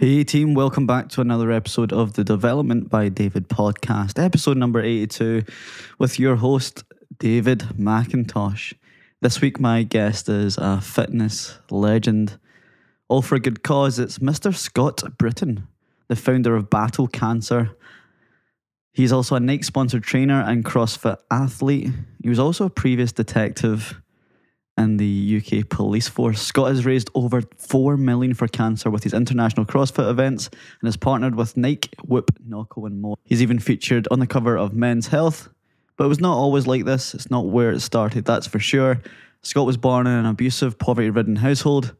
Hey team, welcome back to another episode of the Development by David podcast, episode number 82, with your host, David McIntosh. This week, my guest is a fitness legend. All for a good cause, it's Mr. Scott Britton, the founder of Battle Cancer. He's also a Nike sponsored trainer and CrossFit athlete. He was also a previous detective in the UK police force. Scott has raised over 4 million for cancer with his international CrossFit events and has partnered with Nike, Whoop, Nocco and more. He's even featured on the cover of Men's Health. But it was not always like this. It's not where it started, that's for sure. Scott was born in an abusive, poverty-ridden household.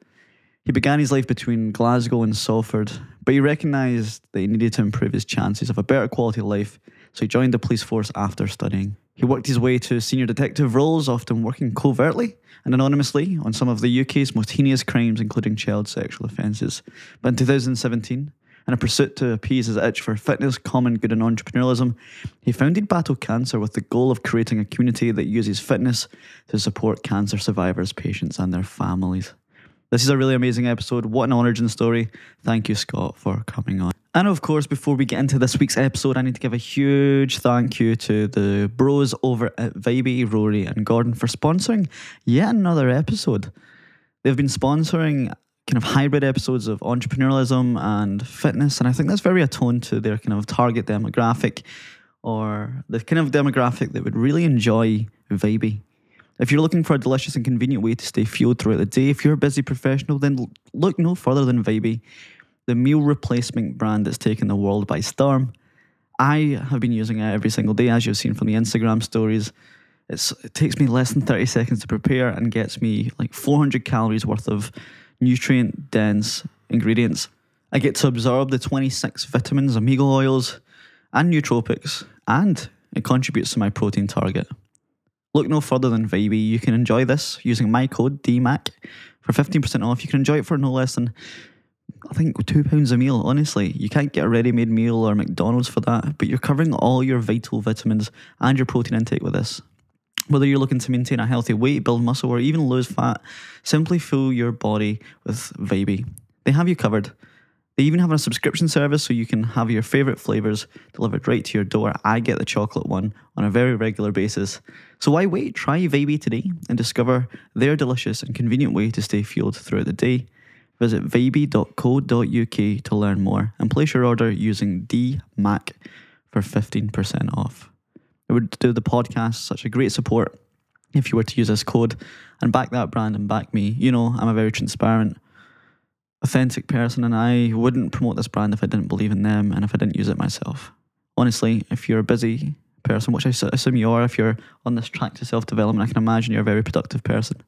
He began his life between Glasgow and Salford, but he recognised that he needed to improve his chances of a better quality of life, so he joined the police force after studying. He worked his way to senior detective roles, often working covertly and anonymously on some of the UK's most heinous crimes, including child sexual offences. But in 2017, in a pursuit to appease his itch for fitness, common good, and entrepreneurialism, he founded Battle Cancer with the goal of creating a community that uses fitness to support cancer survivors, patients, and their families. This is a really amazing episode. What an origin story. Thank you, Scott, for coming on. And of course, before we get into this week's episode, I need to give a huge thank you to the bros over at Vybey, Rory, and Gordon for sponsoring yet another episode. They've been sponsoring kind of hybrid episodes of entrepreneurialism and fitness, and I think that's very attuned to their kind of target demographic or the kind of demographic that would really enjoy Vybey. If you're looking for a delicious and convenient way to stay fueled throughout the day, if you're a busy professional, then look no further than Vybey, the meal replacement brand that's taken the world by storm. I have been using it every single day, as you've seen from the Instagram stories. It's, it takes me less than 30 seconds to prepare and gets me like 400 calories worth of nutrient dense ingredients. I get to absorb the 26 vitamins, omega oils, and nootropics, and it contributes to my protein target. Look no further than Vybey. You can enjoy this using my code DMAC for 15% off. You can enjoy it for no less than, I think, £2 a meal. Honestly, you can't get a ready made meal or McDonald's for that, but you're covering all your vital vitamins and your protein intake with this. Whether you're looking to maintain a healthy weight, build muscle, or even lose fat, simply fill your body with Vybey. They have you covered. They even have a subscription service so you can have your favourite flavours delivered right to your door. I get the chocolate one on a very regular basis. So why wait? Try Vybey today and discover their delicious and convenient way to stay fueled throughout the day. Visit vybey.co.uk to learn more and place your order using DMAC for 15% off. It would do the podcast such a great support if you were to use this code and back that brand and back me. You know, I'm a very transparent, authentic person and I wouldn't promote this brand if I didn't believe in them and if I didn't use it myself. Honestly, if you're a busy person, which I assume you are, if you're on this track to self development, I can imagine you're a very productive person.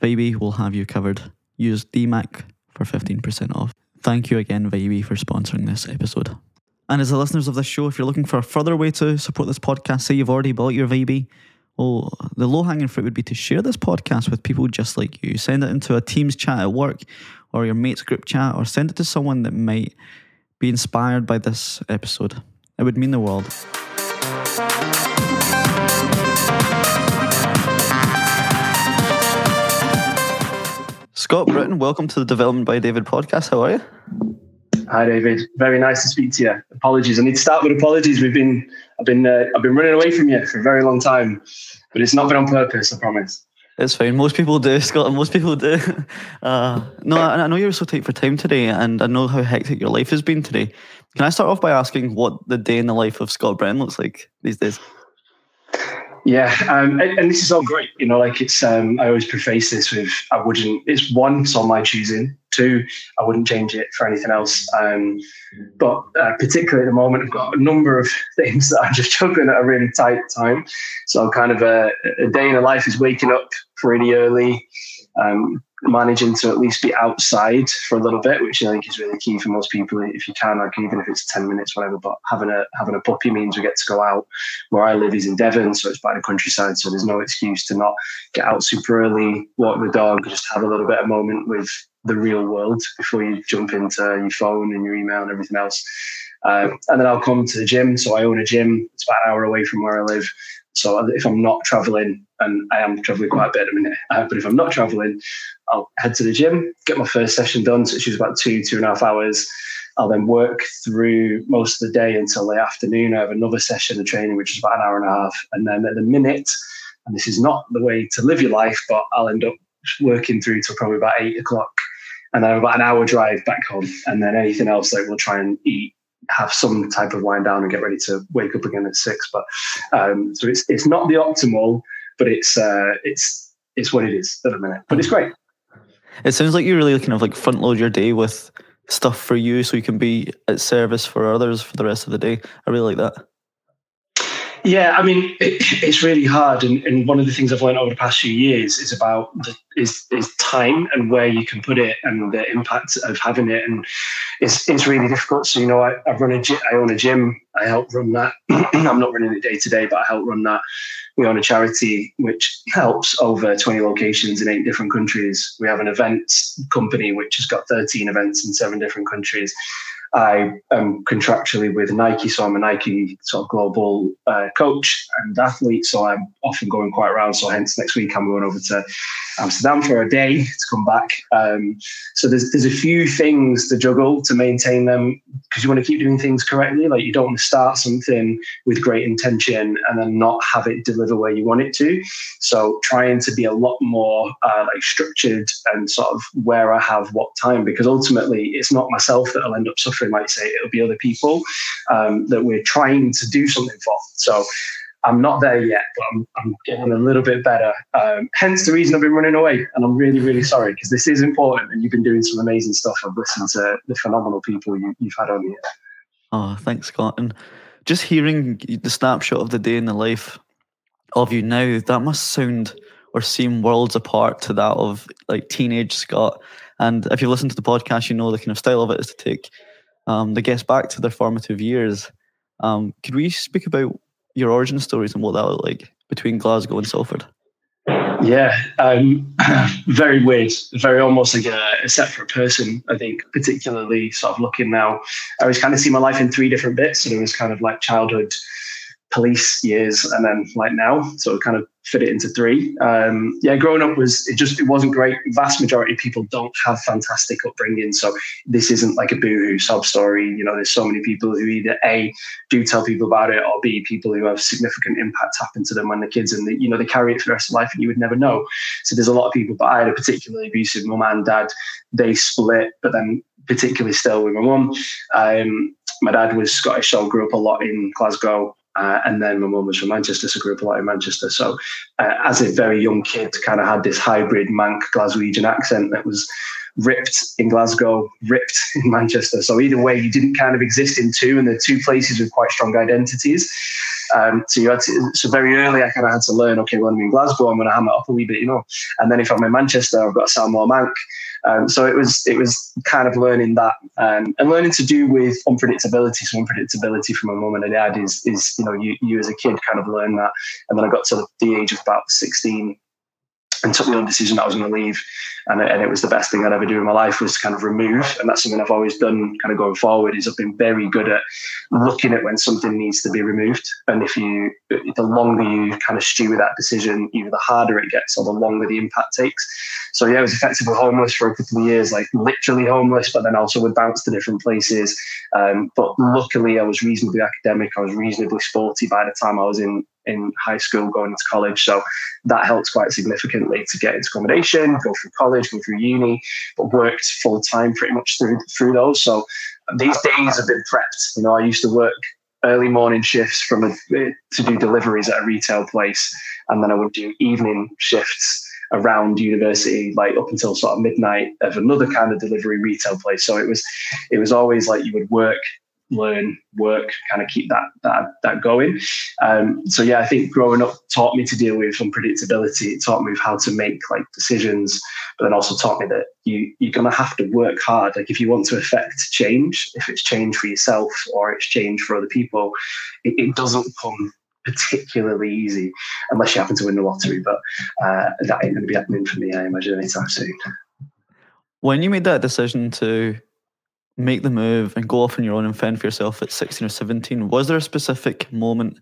Vybey will have you covered. Use DMAC for 15% off. Thank you again, Vybey, for sponsoring this episode. And as the listeners of this show, if you're looking for a further way to support this podcast, say you've already bought your Vybey, well, the low hanging fruit would be to share this podcast with people just like you. Send it into a Teams chat at work or your mates group chat, or send it to someone that might be inspired by this episode. It would mean the world. Scott Britton, welcome to the Development by David podcast. How are you? Hi, David. Very nice to speak to you. Apologies. I need to start with apologies. We've been, I've been, uh, I've been running away from you for a very long time, but it's not been on purpose. I promise. It's fine. Most people do, Scott. Most people do. Uh, no, I, I know you're so tight for time today, and I know how hectic your life has been today. Can I start off by asking what the day in the life of Scott Britton looks like these days? Yeah, um, and, and, this is all great. You know, like it's. Um, I always preface this with, I wouldn't. It's one, it's on my choosing. Two, I wouldn't change it for anything else. Um, but uh, particularly at the moment, I've got a number of things that I'm just juggling at a really tight time. So, kind of a, a day in the life is waking up pretty early, um, managing to at least be outside for a little bit, which I think is really key for most people. If you can, like even if it's ten minutes, whatever. But having a having a puppy means we get to go out. Where I live is in Devon, so it's by the countryside. So there's no excuse to not get out super early, walk the dog, just have a little bit of moment with the real world before you jump into your phone and your email and everything else. Uh, and then I'll come to the gym. So I own a gym. It's about an hour away from where I live So if I'm not traveling, and I am traveling quite a bit at a minute, uh, but if I'm not traveling, I'll head to the gym, get my first session done, which is about two, two and a half hours. I'll then work through most of the day until the afternoon. I have another session of training, which is about an hour and a half. And then at the minute, and this is not the way to live your life, but I'll end up working through till probably about eight o'clock. And then about an hour drive back home. And then anything else, like we'll try and eat, have some type of wind down and get ready to wake up again at six. But um, so it's it's not the optimal, but it's uh, it's it's what it is at the minute. But it's great. It sounds like you really kind of like front load your day with stuff for you so you can be at service for others for the rest of the day. I really like that. Yeah, I mean, it, it's really hard, and, and one of the things I've learned over the past few years is about the, is is time and where you can put it and the impact of having it, and it's it's really difficult. So you know, I, I run a I own a gym, I help run that. I'm not running it day to day, but I help run that. We own a charity which helps over 20 locations in eight different countries. We have an events company which has got 13 events in seven different countries. I am contractually with Nike, so I'm a Nike sort of global uh, coach and athlete. So I'm often going quite around. So hence next week I'm going over to Amsterdam for a day to come back. Um, so there's there's a few things to juggle to maintain them because you want to keep doing things correctly. Like you don't want to start something with great intention and then not have it deliver where you want it to. So trying to be a lot more uh, like structured and sort of where I have what time because ultimately it's not myself that'll end up suffering like you say, it'll be other people um, that we're trying to do something for. So I'm not there yet, but I'm, I'm getting a little bit better. Um, hence the reason I've been running away. And I'm really, really sorry because this is important and you've been doing some amazing stuff. I've listened to the phenomenal people you, have had on here. Oh, thanks, Scott. And just hearing the snapshot of the day in the life of you now, that must sound or seem worlds apart to that of like teenage Scott. And if you listen to the podcast, you know the kind of style of it is to take um, the guests back to their formative years. Um, could we speak about your origin stories and what that looked like between Glasgow and Salford? Yeah, um, very weird, very almost like a, a, separate person. I think, particularly sort of looking now, I was kind of see my life in three different bits. So there was kind of like childhood, police years, and then like now. So kind of fit it into three. Um, yeah, growing up was it just it wasn't great. Vast majority of people don't have fantastic upbringing, so this isn't like a boohoo sob story. You know, there's so many people who either a do tell people about it, or b people who have significant impact happen to them when they're kids, and you know they carry it for the rest of life, and you would never know. So there's a lot of people. But I had a particularly abusive mum and dad. They split, but then particularly still with my mum. Um, my dad was Scottish, so I grew up a lot in Glasgow. Uh, and then my mum was from Manchester, so grew up a lot in Manchester. So, uh, as a very young kid, kind of had this hybrid Manc Glaswegian accent that was ripped in Glasgow, ripped in Manchester. So either way, you didn't kind of exist in two, and the two places with quite strong identities. Um, so you had to, so very early, I kind of had to learn. Okay, when I'm in Glasgow, I'm going to ham it up a wee bit, you know. And then if I'm in Manchester, I've got more Manc. Um, so it was it was kind of learning that um, and learning to do with unpredictability. So unpredictability from a mum and dad is is you know you you as a kid kind of learn that, and then I got to the age of about sixteen and took the own decision that I was going to leave. And, and it was the best thing I'd ever do in my life was to kind of remove. And that's something I've always done kind of going forward is I've been very good at looking at when something needs to be removed. And if you, the longer you kind of stew with that decision, either the harder it gets or the longer the impact takes. So yeah, I was effectively homeless for a couple of years, like literally homeless, but then also would bounce to different places. Um, but luckily I was reasonably academic. I was reasonably sporty by the time I was in in high school, going into college. So that helped quite significantly to get into accommodation, go through college, go through uni, but worked full time pretty much through through those. So these days have been prepped. You know, I used to work early morning shifts from a, to do deliveries at a retail place, and then I would do evening shifts around university, like up until sort of midnight of another kind of delivery retail place. So it was, it was always like you would work learn, work, kind of keep that that that going. Um, so yeah, I think growing up taught me to deal with unpredictability. It taught me how to make like decisions, but then also taught me that you you're gonna have to work hard. Like if you want to affect change, if it's change for yourself or it's change for other people, it, it doesn't come particularly easy unless you happen to win the lottery. But uh, that ain't going to be happening for me, I imagine, anytime soon. When you made that decision to make the move and go off on your own and fend for yourself at 16 or 17, was there a specific moment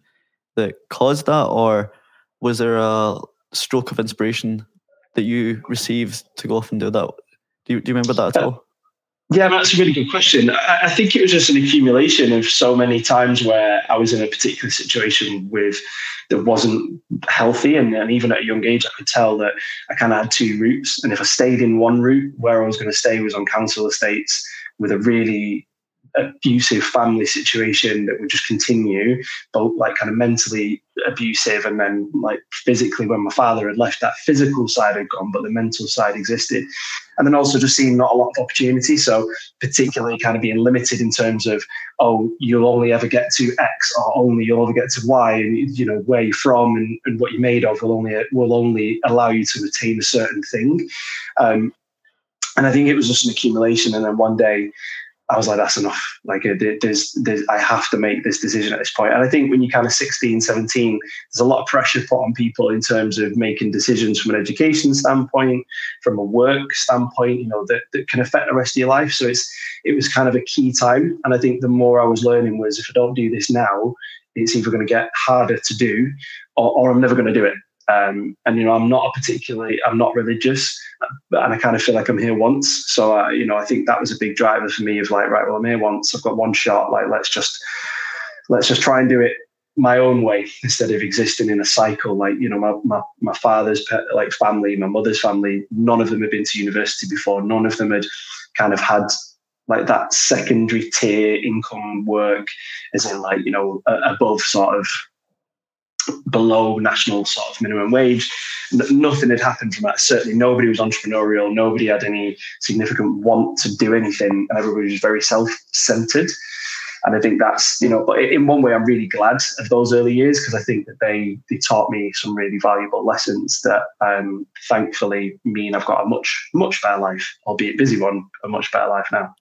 that caused that, or was there a stroke of inspiration that you received to go off and do that? Do you, do you remember that at all? Yeah, that's a really good question. I, I think it was just an accumulation of so many times where I was in a particular situation with that wasn't healthy, and, and even at a young age, I could tell that I kind of had two routes. And if I stayed in one route, where I was going to stay was on council estates with a really abusive family situation that would just continue, both like kind of mentally abusive and then like physically when my father had left, that physical side had gone, but the mental side existed. And then also just seeing not a lot of opportunity. So particularly kind of being limited in terms of, oh, you'll only ever get to X or only you'll ever get to Y and you know where you're from and, and what you're made of will only will only allow you to retain a certain thing. Um, and I think it was just an accumulation. And then one day I was like, that's enough. Like, uh, there's, there's, I have to make this decision at this point. And I think when you're kind of 16, 17, there's a lot of pressure put on people in terms of making decisions from an education standpoint, from a work standpoint, you know, that, that can affect the rest of your life. So it's, it was kind of a key time. And I think the more I was learning was if I don't do this now, it's either going to get harder to do or, or I'm never going to do it. Um, and you know, I'm not a particularly, I'm not religious, and I kind of feel like I'm here once. So uh, you know, I think that was a big driver for me of like, right, well, I'm here once. I've got one shot. Like, let's just let's just try and do it my own way instead of existing in a cycle. Like you know, my my, my father's like family, my mother's family, none of them had been to university before. None of them had kind of had like that secondary tier income work, as in like you know above sort of below national sort of minimum wage. Nothing had happened from that. Certainly, nobody was entrepreneurial. Nobody had any significant want to do anything, and everybody was very self-centered. And I think that's you know, but in one way, I'm really glad of those early years because I think that they they taught me some really valuable lessons that um, thankfully mean I've got a much much better life, albeit busy one, a much better life now.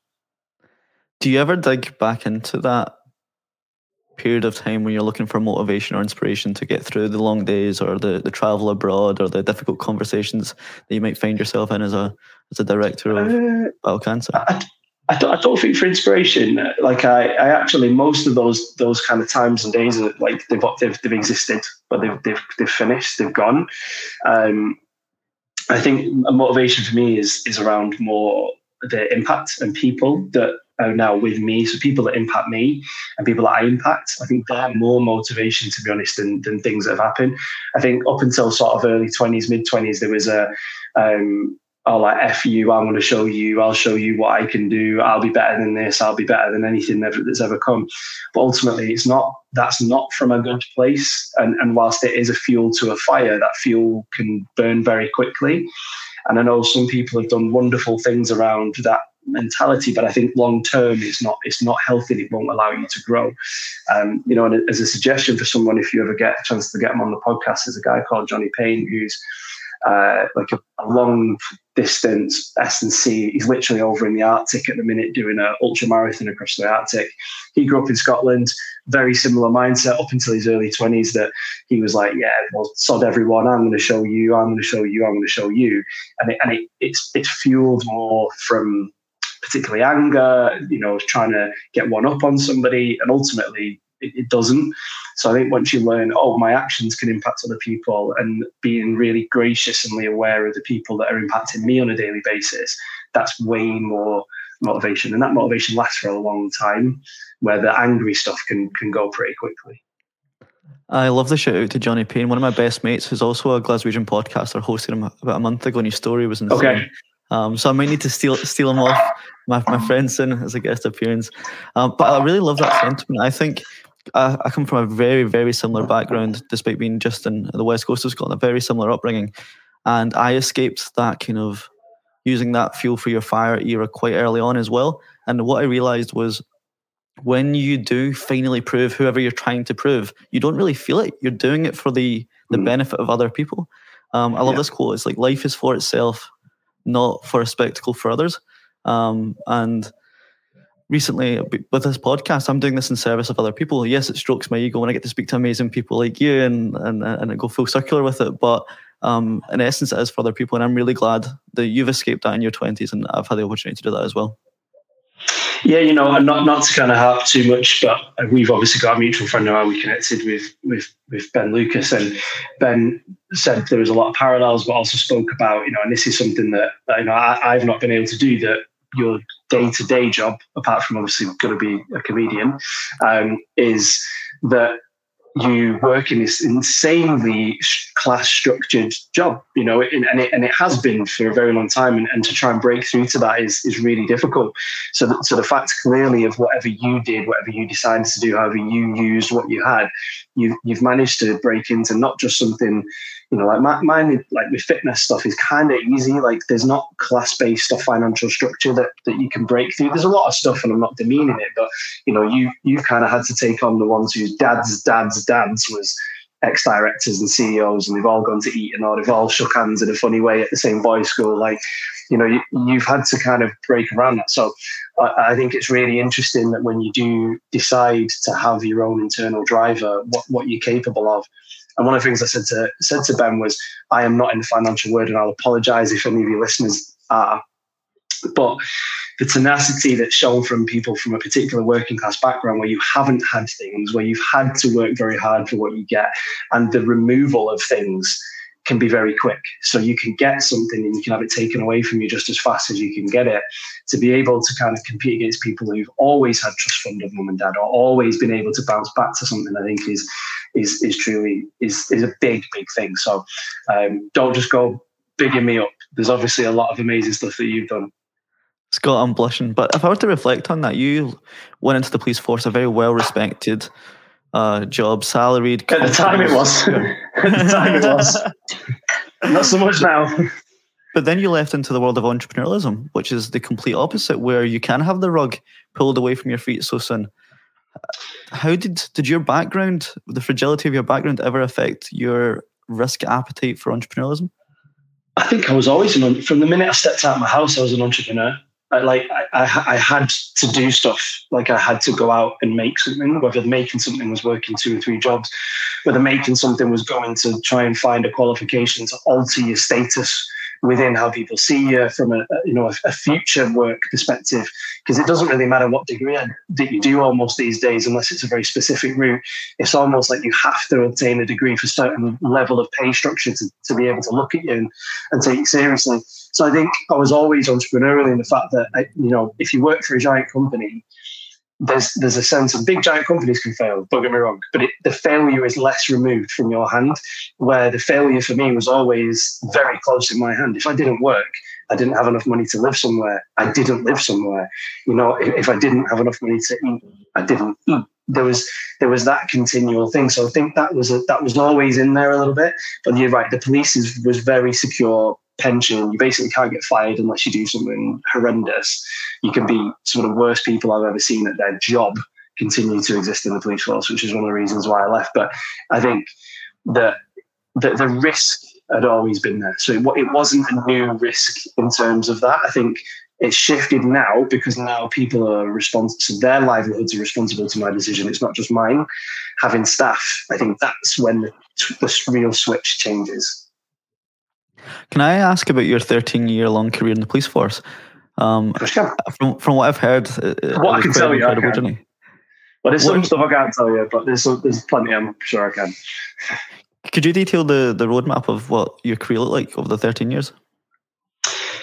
Do you ever dig back into that period of time when you're looking for motivation or inspiration to get through the long days or the, the travel abroad or the difficult conversations that you might find yourself in as a as a director of uh, Battle Cancer? I, I, don't, I don't think for inspiration, like I, I actually most of those those kind of times and days are like they've they've, they've existed, but they've they've they've finished, they've gone. Um, I think a motivation for me is is around more the impact and people that are now with me. So people that impact me and people that I impact, I think they're more motivation to be honest than, than things that have happened. I think up until sort of early twenties, mid twenties, there was a um, oh like F you, I'm going to show you, I'll show you what I can do. I'll be better than this. I'll be better than anything that's ever come. But ultimately, it's not. That's not from a good place. And and whilst it is a fuel to a fire, that fuel can burn very quickly. And I know some people have done wonderful things around that mentality, but I think long term it's not it's not healthy and it won't allow you to grow. Um, you know, and as a suggestion for someone, if you ever get a chance to get him on the podcast, there's a guy called Johnny Payne who's uh, like a, a, long distance S&C. He's literally over in the Arctic at the minute doing an ultra marathon across the Arctic. He grew up in Scotland, very similar mindset up until his early 20s that he was like, yeah, well, sod everyone. I'm going to show you. I'm going to show you. I'm going to show you. And, it, and it, it's, it's fueled more from particularly anger, you know, trying to get one up on somebody, and ultimately it, it, doesn't. So I think once you learn, oh, my actions can impact other people, and being really graciously aware of the people that are impacting me on a daily basis, that's way more motivation, and that motivation lasts for a long time. Where the angry stuff can can go pretty quickly. I love the shout out to Johnny Payne. One of my best mates, who's also a Glaswegian podcaster, hosted him about a month ago, and his story was insane. Okay. Um, so I might need to steal steal him off my, my friend soon as a guest appearance. Um, but I really love that sentiment. I think I, I, come from a very very similar background, despite being just in the west coast of Scotland, a very similar upbringing, and I escaped that kind of using that fuel for your fire era quite early on as well. And what I realized was when you do finally prove whoever you're trying to prove, you don't really feel it. You're doing it for the the mm. benefit of other people. Um, I love yeah. this quote. It's like life is for itself not for a spectacle for others. Um, and recently with this podcast, I'm doing this in service of other people. Yes, it strokes my ego when I get to speak to amazing people like you and and and go full circular with it. But um, in essence, it is for other people, and I'm really glad that you've escaped that in your 20s, and I've had the opportunity to do that as well. Yeah, you know, and not not to kind of harp too much, but we've obviously got a mutual friend of ours. We connected with with with Ben Lucas, and Ben said there was a lot of parallels, but also spoke about you know, and this is something that you know I, I've not been able to do that your day to day job, apart from obviously going to be a comedian, um, is that you work in this insanely class structured job, you know, and it, and it has been for a very long time. And, and to try and break through to that is, is really difficult. So, so the fact clearly of whatever you did, whatever you decided to do, however you used what you had, you've, you've managed to break into not just something you know, like my, like with fitness stuff is kind of easy. Like there's not class based or financial structure that, that you can break through. There's a lot of stuff, and I'm not demeaning it, but you know, you you kind of had to take on the ones whose dads, dads, dads was ex directors and CEOs, and they've all gone to Eton or they've all shook hands in a funny way at the same boys' school. Like, you know, you, have had to kind of break around that. So I, I, think it's really interesting that when you do decide to have your own internal driver, what, what you're capable of and one of the things I said to said to Ben was, I am not in the financial word, and I'll apologise if any of your listeners are. But the tenacity that's shown from people from a particular working class background where you haven't had things, where you've had to work very hard for what you get, and the removal of things can be very quick. So you can get something and you can have it taken away from you just as fast as you can get it. To be able to kind of compete against people who've always had trust fund of mum and dad or always been able to bounce back to something, I think is is is truly is is a big big thing. So um, don't just go bigging me up. There's obviously a lot of amazing stuff that you've done. Scott, I'm blushing. But if I were to reflect on that, you went into the police force, a very well respected uh, job, salaried. At the time it was. At the time it was. Not so much now. But then you left into the world of entrepreneurialism, which is the complete opposite, where you can have the rug pulled away from your feet so soon. How did did your background, the fragility of your background, ever affect your risk appetite for entrepreneurialism? I think I was always an from the minute I stepped out of my house, I was an entrepreneur. I, like I, I, had to do stuff. Like I had to go out and make something. Whether making something was working two or three jobs, whether making something was going to try and find a qualification to alter your status within how people see you from a you know a, future work perspective because it doesn't really matter what degree that you do almost these days unless it's a very specific route it's almost like you have to obtain a degree for certain level of pay structure to, to be able to look at you and, and take it seriously. So i think i was always entrepreneurial in the fact that I, you know if you work for a giant company there's there's a sense of big giant companies can fail. Don't get me wrong, but it, the failure is less removed from your hand. Where the failure for me was always very close in my hand. If I didn't work, I didn't have enough money to live somewhere. I didn't live somewhere. You know, if, if I didn't have enough money to eat, I didn't eat. There was there was that continual thing. So I think that was a, that was always in there a little bit. But you're right. The police is, was very secure pension. You basically can't get fired unless you do something horrendous. You can be some of the worst people I've ever seen at their job continue to exist in the police force, which is one of the reasons why I left. But I think that the, the risk had always been there. So it, it wasn't a new risk in terms of that. I think it's shifted now because now people are responsible, so their livelihoods are responsible to my decision. It's not just mine. Having staff, I think that's when the, the real switch changes. Can I ask about your 13 year long career in the police force? Um, from, from what I've heard, what I can tell you, I can. Journey. Well, there's some stuff I can't tell you, but there's there's plenty I'm sure I can. Could you detail the, the roadmap of what your career looked like over the 13 years?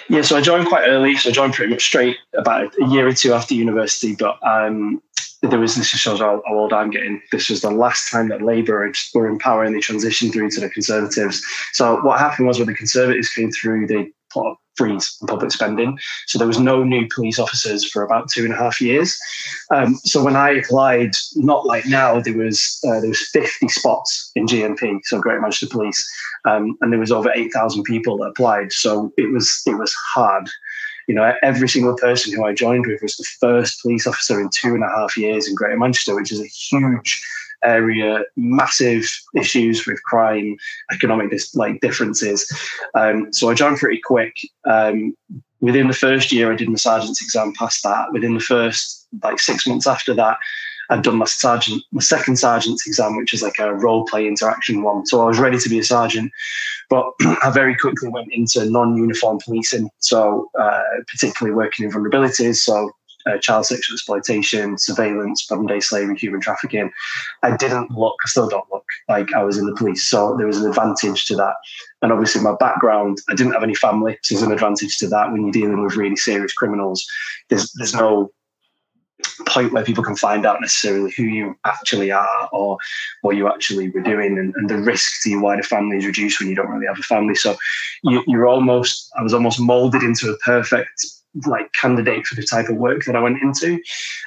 Yeah, so I joined quite early. So I joined pretty much straight about a year or two after university. But um, there was this shows how, how old I'm getting. This was the last time that Labour were in power and they transitioned through to the Conservatives. So what happened was when the Conservatives came through, they a freeze on public spending. So there was no new police officers for about two and a half years. Um, so when I applied, not like now, there was uh, there was 50 spots in GMP, so Greater Manchester Police, um, and there was over 8,000 people that applied. So it was it was hard you know, every single person who I joined with was the first police officer in two and a half years in Greater Manchester, which is a huge area, massive issues with crime, economic dis- like differences. Um, so I joined pretty quick. Um, within the first year, I did my sergeant's exam, passed that. Within the first like six months after that, I'd done my sergeant, my second sergeant's exam, which is like a role play interaction one. So I was ready to be a sergeant, but I very quickly went into non-uniform policing. So uh, particularly working in vulnerabilities, so uh, child sexual exploitation, surveillance, modern day slavery, human trafficking. I didn't look, I still don't look like I was in the police. So there was an advantage to that. And obviously, my background, I didn't have any family. So there's an advantage to that when you're dealing with really serious criminals. There's, there's no point where people can find out necessarily who you actually are or what you actually were doing and, and the risk to your wider family is reduced when you don't really have a family so you, you're almost i was almost molded into a perfect like candidate for the type of work that I went into.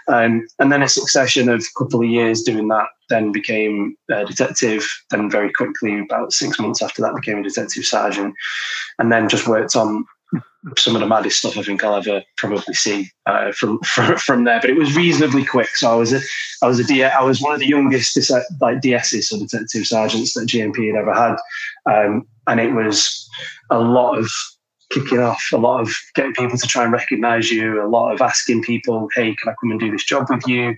Um, and then a succession of a couple of years doing that, then became a detective. Then very quickly, about six months after that, became a detective sergeant, and then just worked on some of the maddest stuff I think I'll ever probably see uh, from, from from there. But it was reasonably quick. So I was a I was a D, I was one of the youngest like DSs, so detective sergeants that GMP had ever had, um, and it was a lot of kicking off, a lot of getting people to try and recognise you, a lot of asking people, "Hey, can I come and do this job with you?"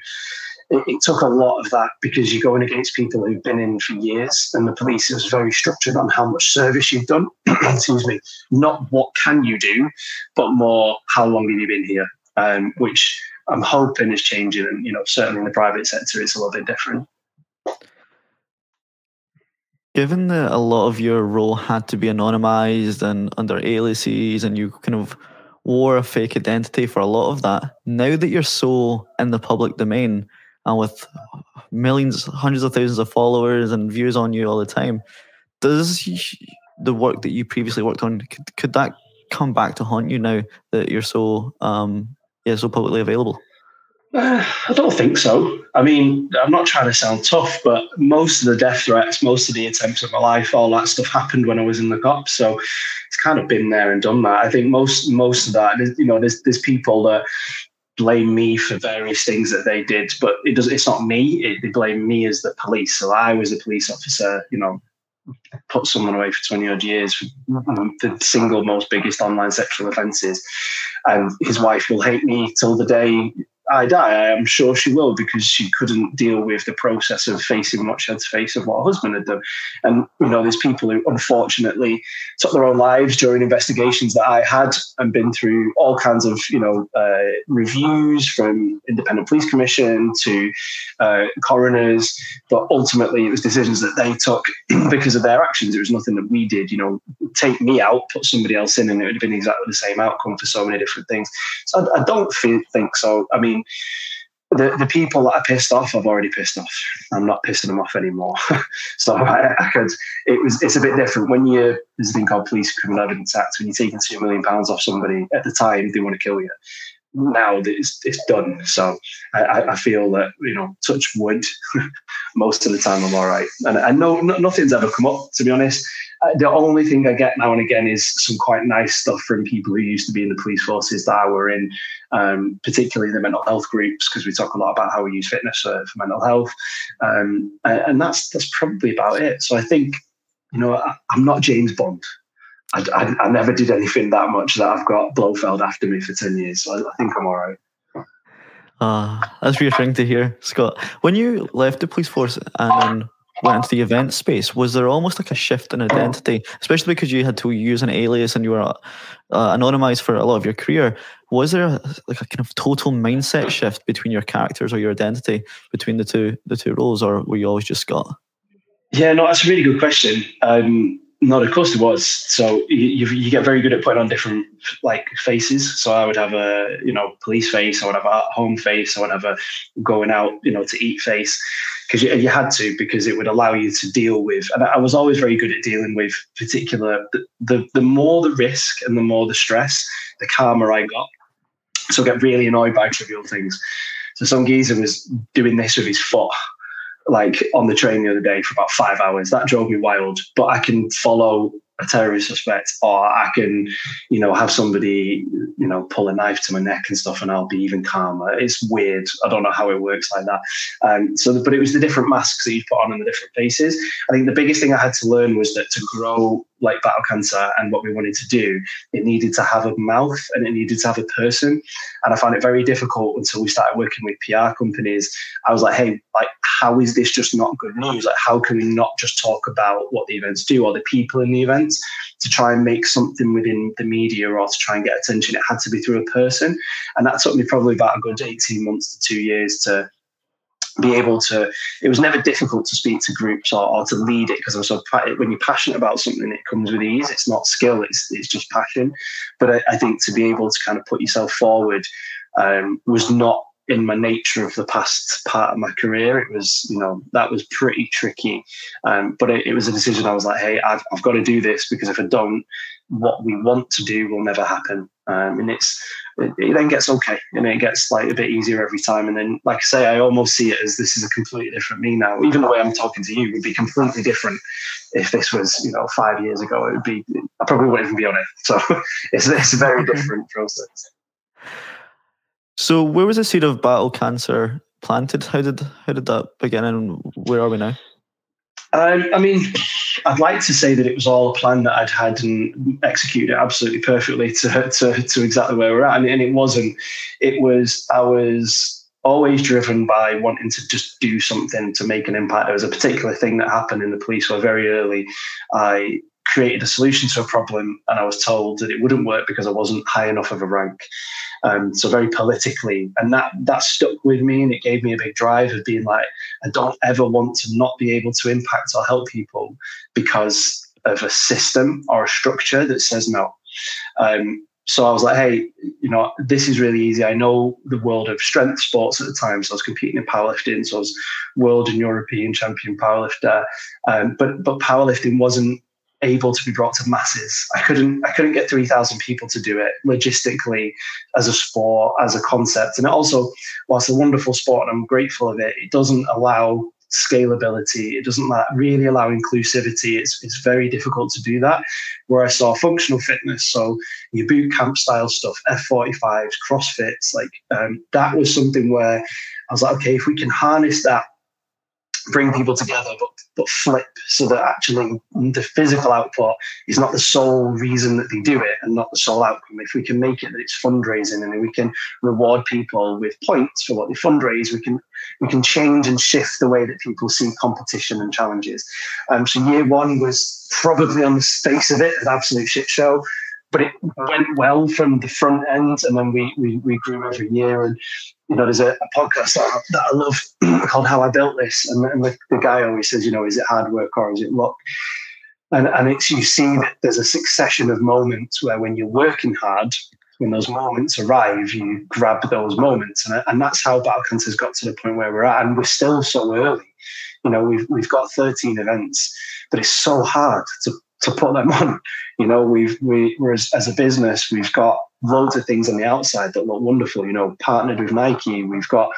It, it, took a lot of that because you're going against people who've been in for years, and the police is very structured on how much service you've done. Excuse me, not what can you do, but more how long have you been here, um, which I'm hoping is changing. And you know, certainly in the private sector, it's a little bit different. Given that a lot of your role had to be anonymized and under aliases, and you kind of wore a fake identity for a lot of that, now that you're so in the public domain, and with millions, hundreds of thousands of followers and views on you all the time, does the work that you previously worked on could, could that come back to haunt you now that you're so um yeah so publicly available? Uh, I don't think so. I mean, I'm not trying to sound tough, but most of the death threats, most of the attempts of my life, all that stuff happened when I was in the cops. So it's kind of been there and done that. I think most most of that, you know, there's there's people that blame me for various things that they did, but it does. It's not me. It, they blame me as the police. So I was a police officer. You know, put someone away for 20 odd years for the single most biggest online sexual offences. And his wife will hate me till the day I die, I am sure she will because she couldn't deal with the process of facing what she had to face of what her husband had done. And, you know, there's people who unfortunately took their own lives during investigations that I had and been through all kinds of, you know, uh, reviews from independent police commission to uh, coroners. But ultimately, it was decisions that they took because of their actions. It was nothing that we did, you know, take me out, put somebody else in, and it would have been exactly the same outcome for so many different things. So I, I don't think so. I mean, the, the people that I pissed off, I've already pissed off. I'm not pissing them off anymore. so I, I, could. It was. It's a bit different when you. There's a thing called police criminal evidence act. When you're taking two million pounds off somebody at the time, they want to kill you. Now it's it's done. So I, I feel that you know, touch wood. most of the time, I'm all right, and I know nothing's ever come up. To be honest, uh, the only thing I get now and again is some quite nice stuff from people who used to be in the police forces that I were in, um, particularly the mental health groups, because we talk a lot about how we use fitness for, for mental health, um, and, that's that's probably about it. So I think, you know, I, am not James Bond. I, I, I, never did anything that much that I've got Blofeld after me for ten years. So I, I think I'm all right. Uh, that's reassuring to hear, Scott. When you left the police force and went into the event space, was there almost like a shift in identity, especially because you had to use an alias and you were uh, anonymized for a lot of your career? Was there a, like a kind of total mindset shift between your characters or your identity between the two the two roles, or were you always just Scott? Yeah, no, that's a really good question. Um, not, of course it was. So you, you get very good at putting on different like faces. So I would have a you know police face, I would have a home face, I would have a going out you know to eat face because you, you, had to because it would allow you to deal with. And I was always very good at dealing with particular the the, the more the risk and the more the stress, the calmer I got. So I get really annoyed by trivial things. So some geezer was doing this with his foot like on the train the other day for about five hours. That drove me wild. But I can follow a terrorist suspect, or I can, you know, have somebody, you know, pull a knife to my neck and stuff, and I'll be even calmer. It's weird. I don't know how it works like that. Um, so, but it was the different masks that you put on and the different faces. I think the biggest thing I had to learn was that to grow like battle cancer and what we wanted to do, it needed to have a mouth and it needed to have a person. And I found it very difficult until we started working with PR companies. I was like, hey, like, how is this just not good news? Like, how can we not just talk about what the events do or the people in the events to try and make something within the media or to try and get attention? It had to be through a person. And that took me probably about a good 18 months to two years to be able to it was never difficult to speak to groups or, or to lead it because i was so when you're passionate about something it comes with ease it's not skill it's, it's just passion but I, I think to be able to kind of put yourself forward um, was not in my nature of the past part of my career it was you know that was pretty tricky um, but it, it, was a decision i was like hey I've, I've got to do this because if i don't what we want to do will never happen um, and it's it, it, then gets okay and it gets like a bit easier every time. And then, like I say, I almost see it as this is a completely different me now. Even the way I'm talking to you would be completely different if this was, you know, five years ago. It would be, I probably wouldn't even be on it. So it's, it's a very different process. So, where was the seed of battle cancer planted? How did how did that begin, and where are we now? Um, I mean, I'd like to say that it was all a plan that I'd had and executed it absolutely perfectly to, to, to exactly where we're at. And, and it wasn't. It was, I was always driven by wanting to just do something to make an impact. There was a particular thing that happened in the police where very early I created a solution to a problem and I was told that it wouldn't work because I wasn't high enough of a rank. Um, so very politically, and that that stuck with me, and it gave me a big drive of being like, I don't ever want to not be able to impact or help people because of a system or a structure that says no. Um, so I was like, hey, you know, this is really easy. I know the world of strength sports at the time. So I was competing in powerlifting. So I was world and European champion powerlifter. Um, but but powerlifting wasn't able to be brought to masses. I couldn't I couldn't get 3,000 people to do it logistically as a sport, as a concept. And it also, whilst a wonderful sport and I'm grateful of it, it doesn't allow scalability. It doesn't really allow inclusivity. It's, it's very difficult to do that. Where I saw functional fitness, so your boot camp style stuff, F45s, CrossFits, like um, that was something where I was like, okay, if we can harness that bring people together, but but flip so that actually the physical output is not the sole reason that they do it and not the sole outcome. If we can make it that it's fundraising and we can reward people with points for what they fundraise, we can we can change and shift the way that people see competition and challenges. Um, so year one was probably on the face of it an absolute shit show but it went well from the front end and then we we, we grew every year. And you know there's a, a podcast that I, that I love called how I built this and, and the, the, guy always says you know is it hard work or is it luck? And and it's you see that there's a succession of moments where when you're working hard when those moments arrive you grab those moments. And, and that's how battle cancer's got to the point where we're at and we're still so early. You know we've we've got 13 events but it's so hard to to put them on. You know, we've we whereas as a business, we've got loads of things on the outside that look wonderful. You know, partnered with Nike, we've got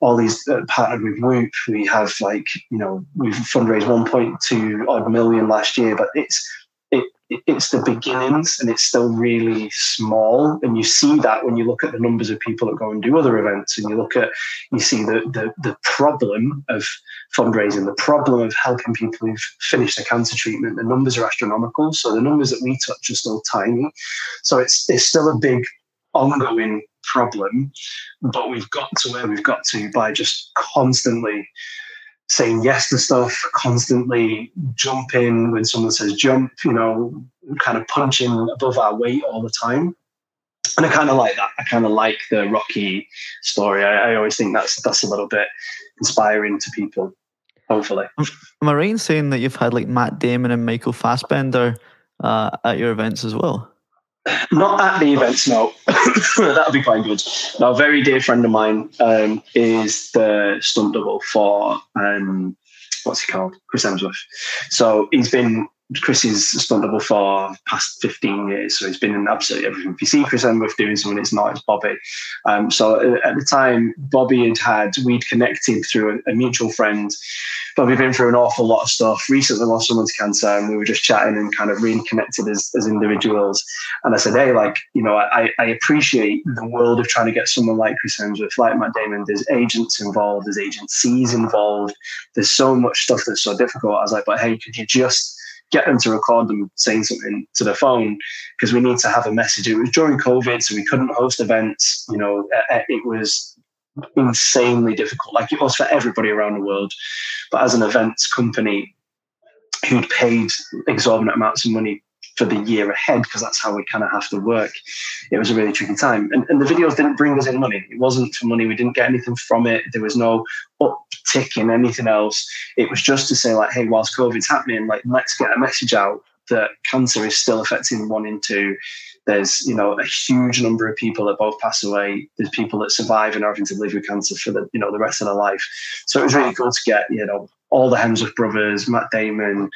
all these uh, partnered with Whoop. We have like you know we've fundraised 1.2 odd million last year, but it's it's the beginnings and it's still really small. And you see that when you look at the numbers of people that go and do other events and you look at, you see the, the, the problem of fundraising, the problem of helping people who've finished their cancer treatment. The numbers are astronomical. So the numbers that we touch are still tiny. So it's, it's still a big ongoing problem, but we've got to where we've got to by just constantly saying yes to stuff, constantly jumping when someone says jump, you know, kind of punching above our weight all the time. And I kind of like that. I kind of like the Rocky story. I, I, always think that's that's a little bit inspiring to people. Hopefully, am I right in saying that you've had like Matt Damon and Michael Fassbender uh, at your events as well? Not at the events, no. That'll be quite good. Now, a very dear friend of mine um, is the stunt double for um, what's he called? Chris Hemsworth. So he's been Chris is double for past 15 years, so he's been in absolutely everything. If you see Chris Hemsworth doing something, it's not, it's Bobby. Um, so at the time, Bobby had had, we'd connected through a, a mutual friend we've been through an awful lot of stuff. Recently lost someone to cancer and we were just chatting and kind of reconnected as, as individuals. And I said, hey, like, you know, I, I appreciate the world of trying to get someone like Chris Hemsworth, like Matt Damon. There's agents involved, there's agencies involved. There's so much stuff that's so difficult. I was like, but hey, could you just get them to record them saying something to the phone because we need to have a message. It was during COVID, so we couldn't host events. You know, uh, uh, it was insanely difficult, like it was for everybody around the world. But as an events company who'd paid exorbitant amounts of money for the year ahead because that's how we kind of have to work. It was a really tricky time. And, and the videos didn't bring us in money. It wasn't for money. We didn't get anything from it. There was no uptick in anything else. It was just to say, like, hey, whilst COVID's happening, like, let's get a message out that cancer is still affecting one in two. There's, you know, a huge number of people that both pass away. There's people that survive and are having to live with cancer for the, you know, the rest of their life. So it was really cool to get, you know, all the Hemsworth brothers, Matt Damon,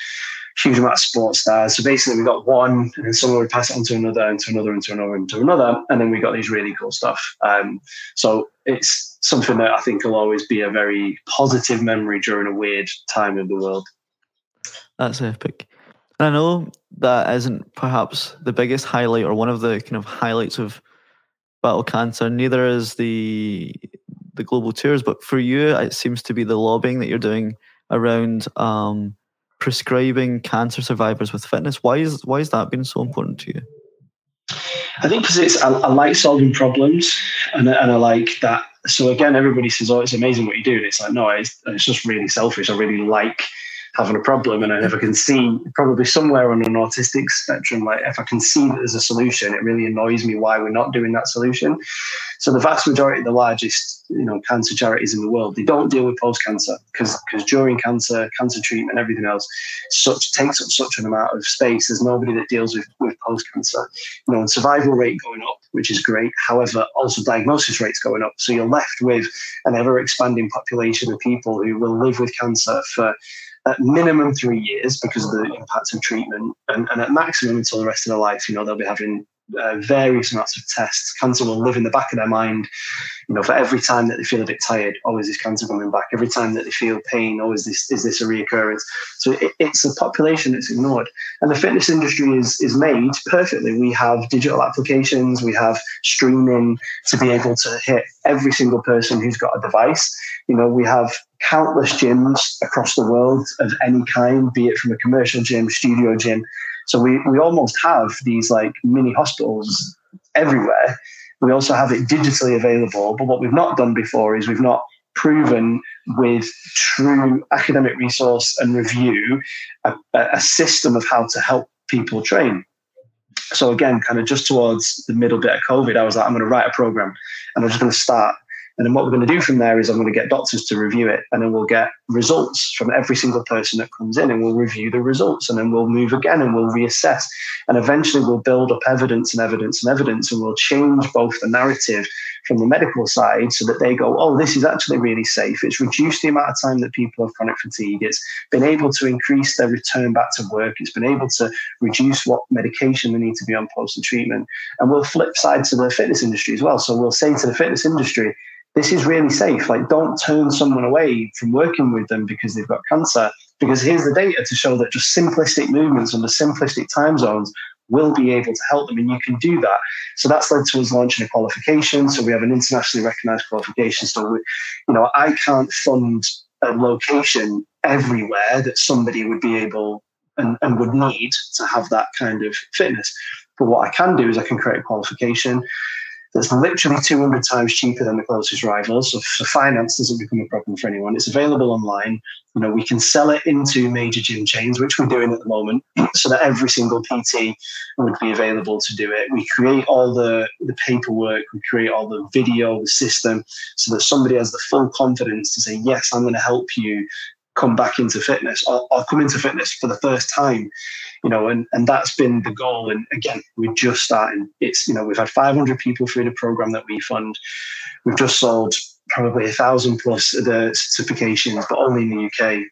huge amount of sports stars. So basically, we got one, and then someone would pass it on to another, and to another, and to another, and to another, and then we got these really cool stuff. Um, so it's something that I think will always be a very positive memory during a weird time of the world. That's epic. And I know that isn't perhaps the biggest highlight or one of the kind of highlights of battle cancer. Neither is the the global tours, but for you, it seems to be the lobbying that you're doing around um, prescribing cancer survivors with fitness. Why is why has that been so important to you? I think because it's I, I, like solving problems and, and I like that. So again, everybody says, "Oh, it's amazing what you do." And it's like, no, it's, it's just really selfish. I really like having a problem and I can see probably somewhere on an autistic spectrum, like if I can see that there's a solution, it really annoys me why we're not doing that solution. So the vast majority of the largest, you know, cancer charities in the world, they don't deal with post cancer because because during cancer, cancer treatment, everything else, such takes up such an amount of space. There's nobody that deals with, with post cancer. You know, and survival rate going up, which is great. However, also diagnosis rates going up. So you're left with an ever expanding population of people who will live with cancer for at minimum three years because of the impact of treatment, and, and at maximum until the rest of their life. You know, they'll be having uh, various amounts of tests. Cancer will live in the back of their mind. You know, for every time that they feel a bit tired, always this cancer coming back. Every time that they feel pain, always this is this a reoccurrence. So it, it's a population that's ignored, and the fitness industry is is made perfectly. We have digital applications, we have streaming to be able to hit every single person who's got a device. You know, we have countless gyms across the world of any kind, be it from a commercial gym, studio gym. So we, we almost have these like mini hospitals everywhere. We also have it digitally available. But what we've not done before is we've not proven with true academic resource and review a, a system of how to help people train. So again, kind of just towards the middle bit of COVID, I was like, I'm going to write a program and I'm just going to start and then what we're going to do from there is I'm going to get doctors to review it, and then we'll get results from every single person that comes in, and we'll review the results, and then we'll move again and we'll reassess. And eventually we'll build up evidence and evidence and evidence, and we'll change both the narrative from the medical side so that they go, oh, this is actually really safe. It's reduced the amount of time that people have chronic fatigue. It's been able to increase their return back to work. It's been able to reduce what medication they need to be on post treatment. And we'll flip side to the fitness industry as well. So we'll say to the fitness industry, this is really safe. Like, don't turn someone away from working with them because they've got cancer. Because here's the data to show that just simplistic movements the simplistic time zones will be able to help them, and you can do that. So that's led to us launching a qualification. So we have an internationally recognized qualification. So, we, you know, I can't fund a location everywhere that somebody would be able and, and would need to have that kind of fitness. But what I can do is I can create a qualification that's literally 200 times cheaper than the closest rivals. So, so finance doesn't become a problem for anyone. It's available online. You know, we can sell it into major gym chains, which we're doing at the moment, so that every single PT would be available to do it. We create all the, the paperwork, we create all the video, the system, so that somebody has the full confidence to say, yes, I'm going to help you come back into fitness or, or come into fitness for the first time you know, and, and that's been the goal. And again, we're just starting. It's, you know, we've had 500 people through the program that we fund. We've just sold probably a thousand plus the certifications, but only in the UK.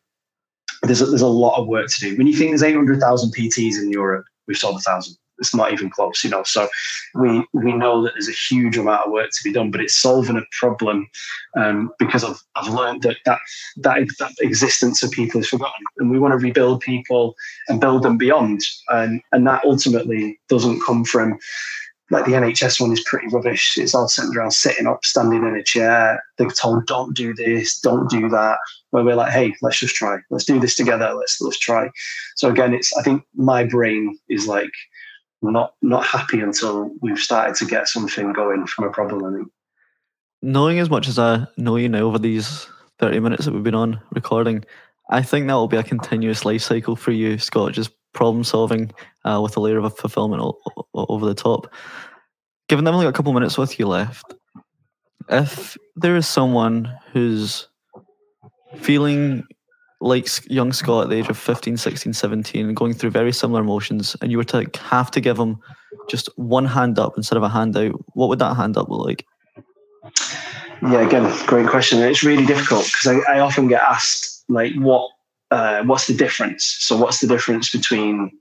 There's a, there's a lot of work to do. When you think there's 800,000 PTs in Europe, we've sold a thousand it's not even close, you know. So we we know that there's a huge amount of work to be done, but it's solving a problem um, because I've I've learned that, that that that existence of people is forgotten, and we want to rebuild people and build them beyond, and and that ultimately doesn't come from like the NHS one is pretty rubbish. It's all centered around sitting up, standing in a chair. They're told, don't do this, don't do that. Where we're like, hey, let's just try. Let's do this together. Let's let's try. So again, it's I think my brain is like not not happy until we've started to get something going from a problem. I think. Knowing as much as I know you now over these 30 minutes that we've been on recording, I think that will be a continuous life cycle for you, Scott, just problem solving uh, with a layer of fulfillment o- o- over the top. Given that I've only got a couple of minutes with you left, if there is someone who's feeling like young Scott at the age of 15, 16, 17, going through very similar emotions, and you were to have to give them just one hand up instead of a handout, what would that hand up look like? Yeah, again, great question. It's really difficult because I, I often get asked, like, what uh, what's the difference? So what's the difference between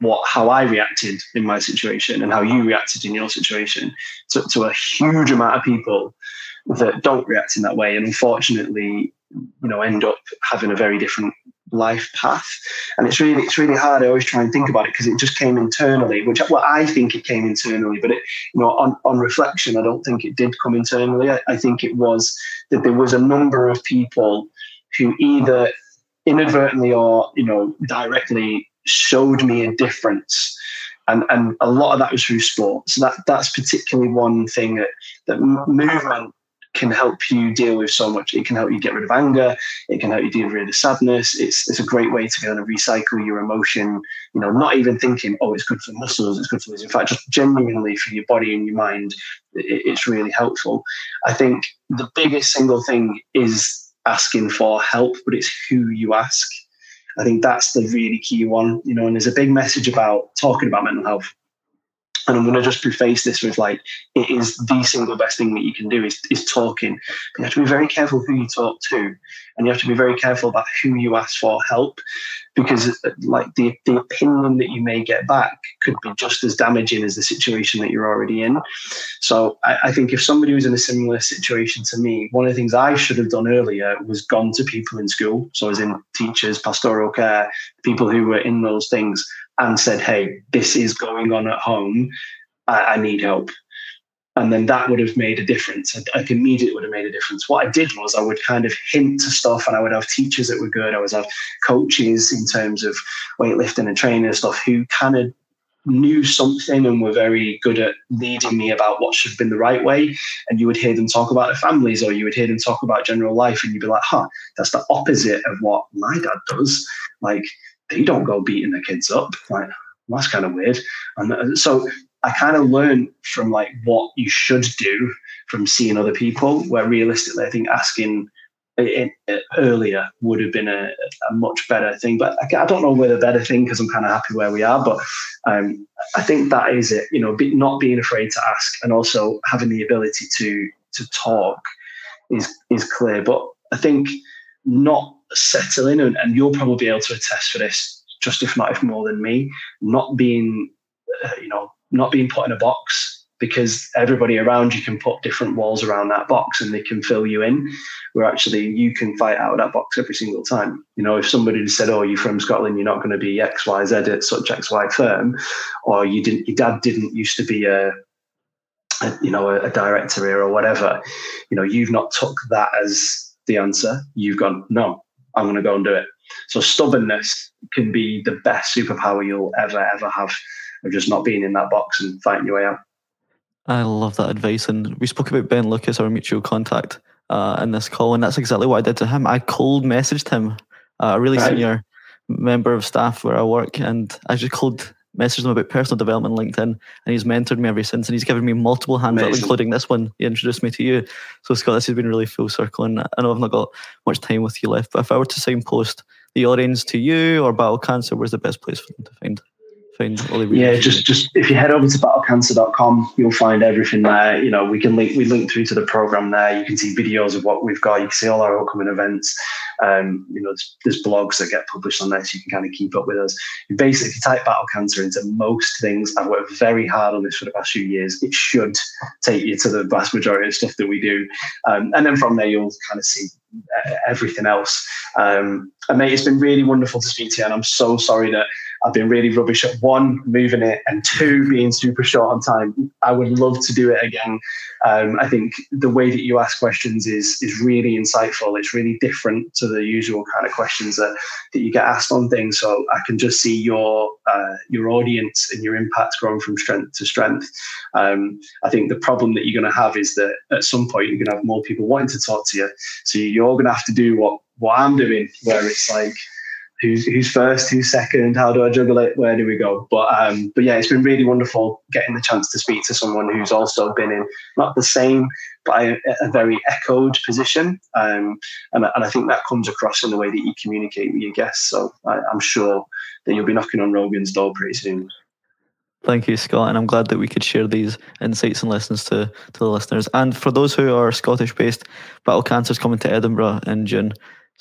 what how I reacted in my situation and how you reacted in your situation to a huge amount of people that don't react in that way and unfortunately you know end up having a very different life path. And it's really it's really hard. I always try and think about it because it just came internally which well i think it came internally but it you know on, on reflection i don't think it did come internally. I, I think it was that there was a number of people who either inadvertently or you know directly showed me a difference. And and a lot of that was through sport so that that's particularly one thing that that movement can help you deal with so much. It can help you get rid of anger. It can help you deal with the sadness. It's it's a great way to kind of recycle your emotion you know not even thinking oh it's good for muscles it's good for this. In fact just genuinely for your body and your mind it, it's really helpful. I think the biggest single thing is asking for help, but it's who you ask. I think that's the really key one, you know, and there's a big message about talking about mental health. And I'm going to just preface this with like, it is the single best thing that you can do is, is talking. But you have to be very careful who you talk to. And you have to be very careful about who you ask for help because like the, the opinion that you may get back could be just as damaging as the situation that you're already in. So I, I, think if somebody was in a similar situation to me, one of the things I should have done earlier was gone to people in school. So as in teachers, pastoral care, people who were in those things and said, hey, this is going on at home. I, I need help and then that would have made a difference. Like immediately would have made a difference. What I did was I would kind of hint to stuff, and I would have teachers that were good. I would have coaches in terms of weightlifting and training and stuff who kind of knew something and were very good at leading me about what should have been the right way. And you would hear them talk about their families, or you would hear them talk about general life, and you'd be like, "Huh, that's the opposite of what my dad does." Like they don't go beating their kids up. Like that's kind of weird. And uh, so I kind of learned from like what you should do from seeing other people, where realistically, I think asking it, earlier would have been a, a, much better thing. But I, I don't know whether better thing because I'm kind of happy where we are. But um, I think that is it. You know, be, not being afraid to ask and also having the ability to to talk is is clear. But I think not settling, and, and you'll probably be able to attest for this, just if not if more than me, not being, uh, you know, not being put in a box because everybody around you can put different walls around that box and they can fill you in where actually you can fight out of that box every single time. You know if somebody said oh you're from scotland you're not going to be xyz at such xy firm or you didn't your dad didn't used to be a, a you know a, a director here or whatever you know you've not took that as the answer. You've gone no i'm going to go and do it. So stubbornness can be the best superpower you'll ever ever have of just not being in that box and fighting your way out. I love that advice. And we spoke about Ben Lucas, our mutual contact, uh, in this call, and that's exactly what I did to him. I cold messaged him, uh, a really right. senior member of staff where I work, and I just cold messaged him about personal development on LinkedIn, and he's mentored me ever since, and he's given me multiple hands up, including this one. He introduced me to you. So Scott, this has been really full circle, and I know I've not got much time with you left, but if I were to signpost the audience to you or Battle Cancer, where's the best place for them to find? Find Yeah, just just if you head over to battlecancer.com, you'll find everything there. You know, we can link we link through to the program there. You can see videos of what we've got. You can see all our upcoming events. Um, you know, there's, there's, blogs that get published on there, so you can kind of keep up with us. Basically, if You basically type battle cancer into most things. I've worked very hard on this for the past few years. It should take you to the vast majority of stuff that we do, um, and then from there you'll kind of see everything else. Um, and mate, it's been really wonderful to speak to you, and I'm so sorry that I've been really rubbish at one, moving it, and two, being super short on time. I would love to do it again. Um, I think the way that you ask questions is is really insightful. It's really different to the usual kind of questions that, that you get asked on things. So I can just see your uh, your audience and your impact growing from strength to strength. Um, I think the problem that you're going to have is that at some point you're going to have more people wanting to talk to you. So you're going to have to do what what I'm doing, where it's like who's who's first, who's second, how do I juggle it, where do we go? But um, but yeah, it's been really wonderful getting the chance to speak to someone who's also been in not the same, but a, a very echoed position, um, and and I think that comes across in the way that you communicate with your guests. So I, I'm sure that you'll be knocking on Rogan's door pretty soon. Thank you, Scott, and I'm glad that we could share these insights and lessons to, to the listeners. And for those who are Scottish based, Battle Cancer's coming to Edinburgh in June.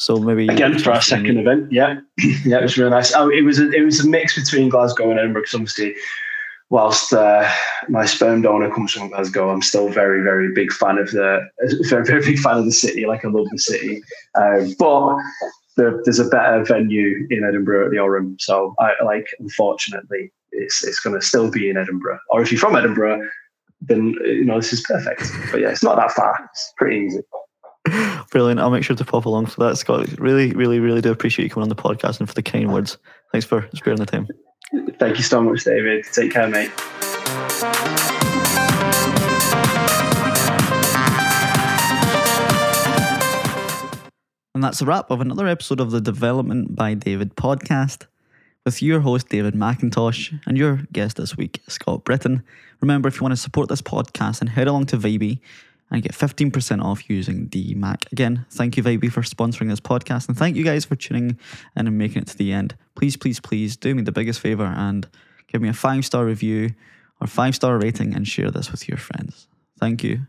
So maybe again for our second event, yeah, yeah, it was really nice. Oh, it was a, it was a mix between Glasgow and Edinburgh because obviously, whilst uh, my sperm donor comes from Glasgow, I'm still very very big fan of the very very big fan of the city. Like I love the city, uh, but there, there's a better venue in Edinburgh at the Oran. So I like unfortunately it's it's going to still be in Edinburgh. Or if you're from Edinburgh, then you know this is perfect. But yeah, it's not that far. It's pretty easy. Brilliant. I'll make sure to pop along for that, Scott. Really, really, really do appreciate you coming on the podcast and for the kind words. Thanks for sparing the time. Thank you so much, David. Take care, mate. And that's a wrap of another episode of the Development by David podcast with your host, David McIntosh, and your guest this week, Scott Britton. Remember, if you want to support this podcast, and head along to Vybey and get 15% off using DMAC. Again, thank you, Vybey, for sponsoring this podcast. And thank you guys for tuning in and making it to the end. Please, please, please do me the biggest favor and give me a five star review or five star rating and share this with your friends. Thank you.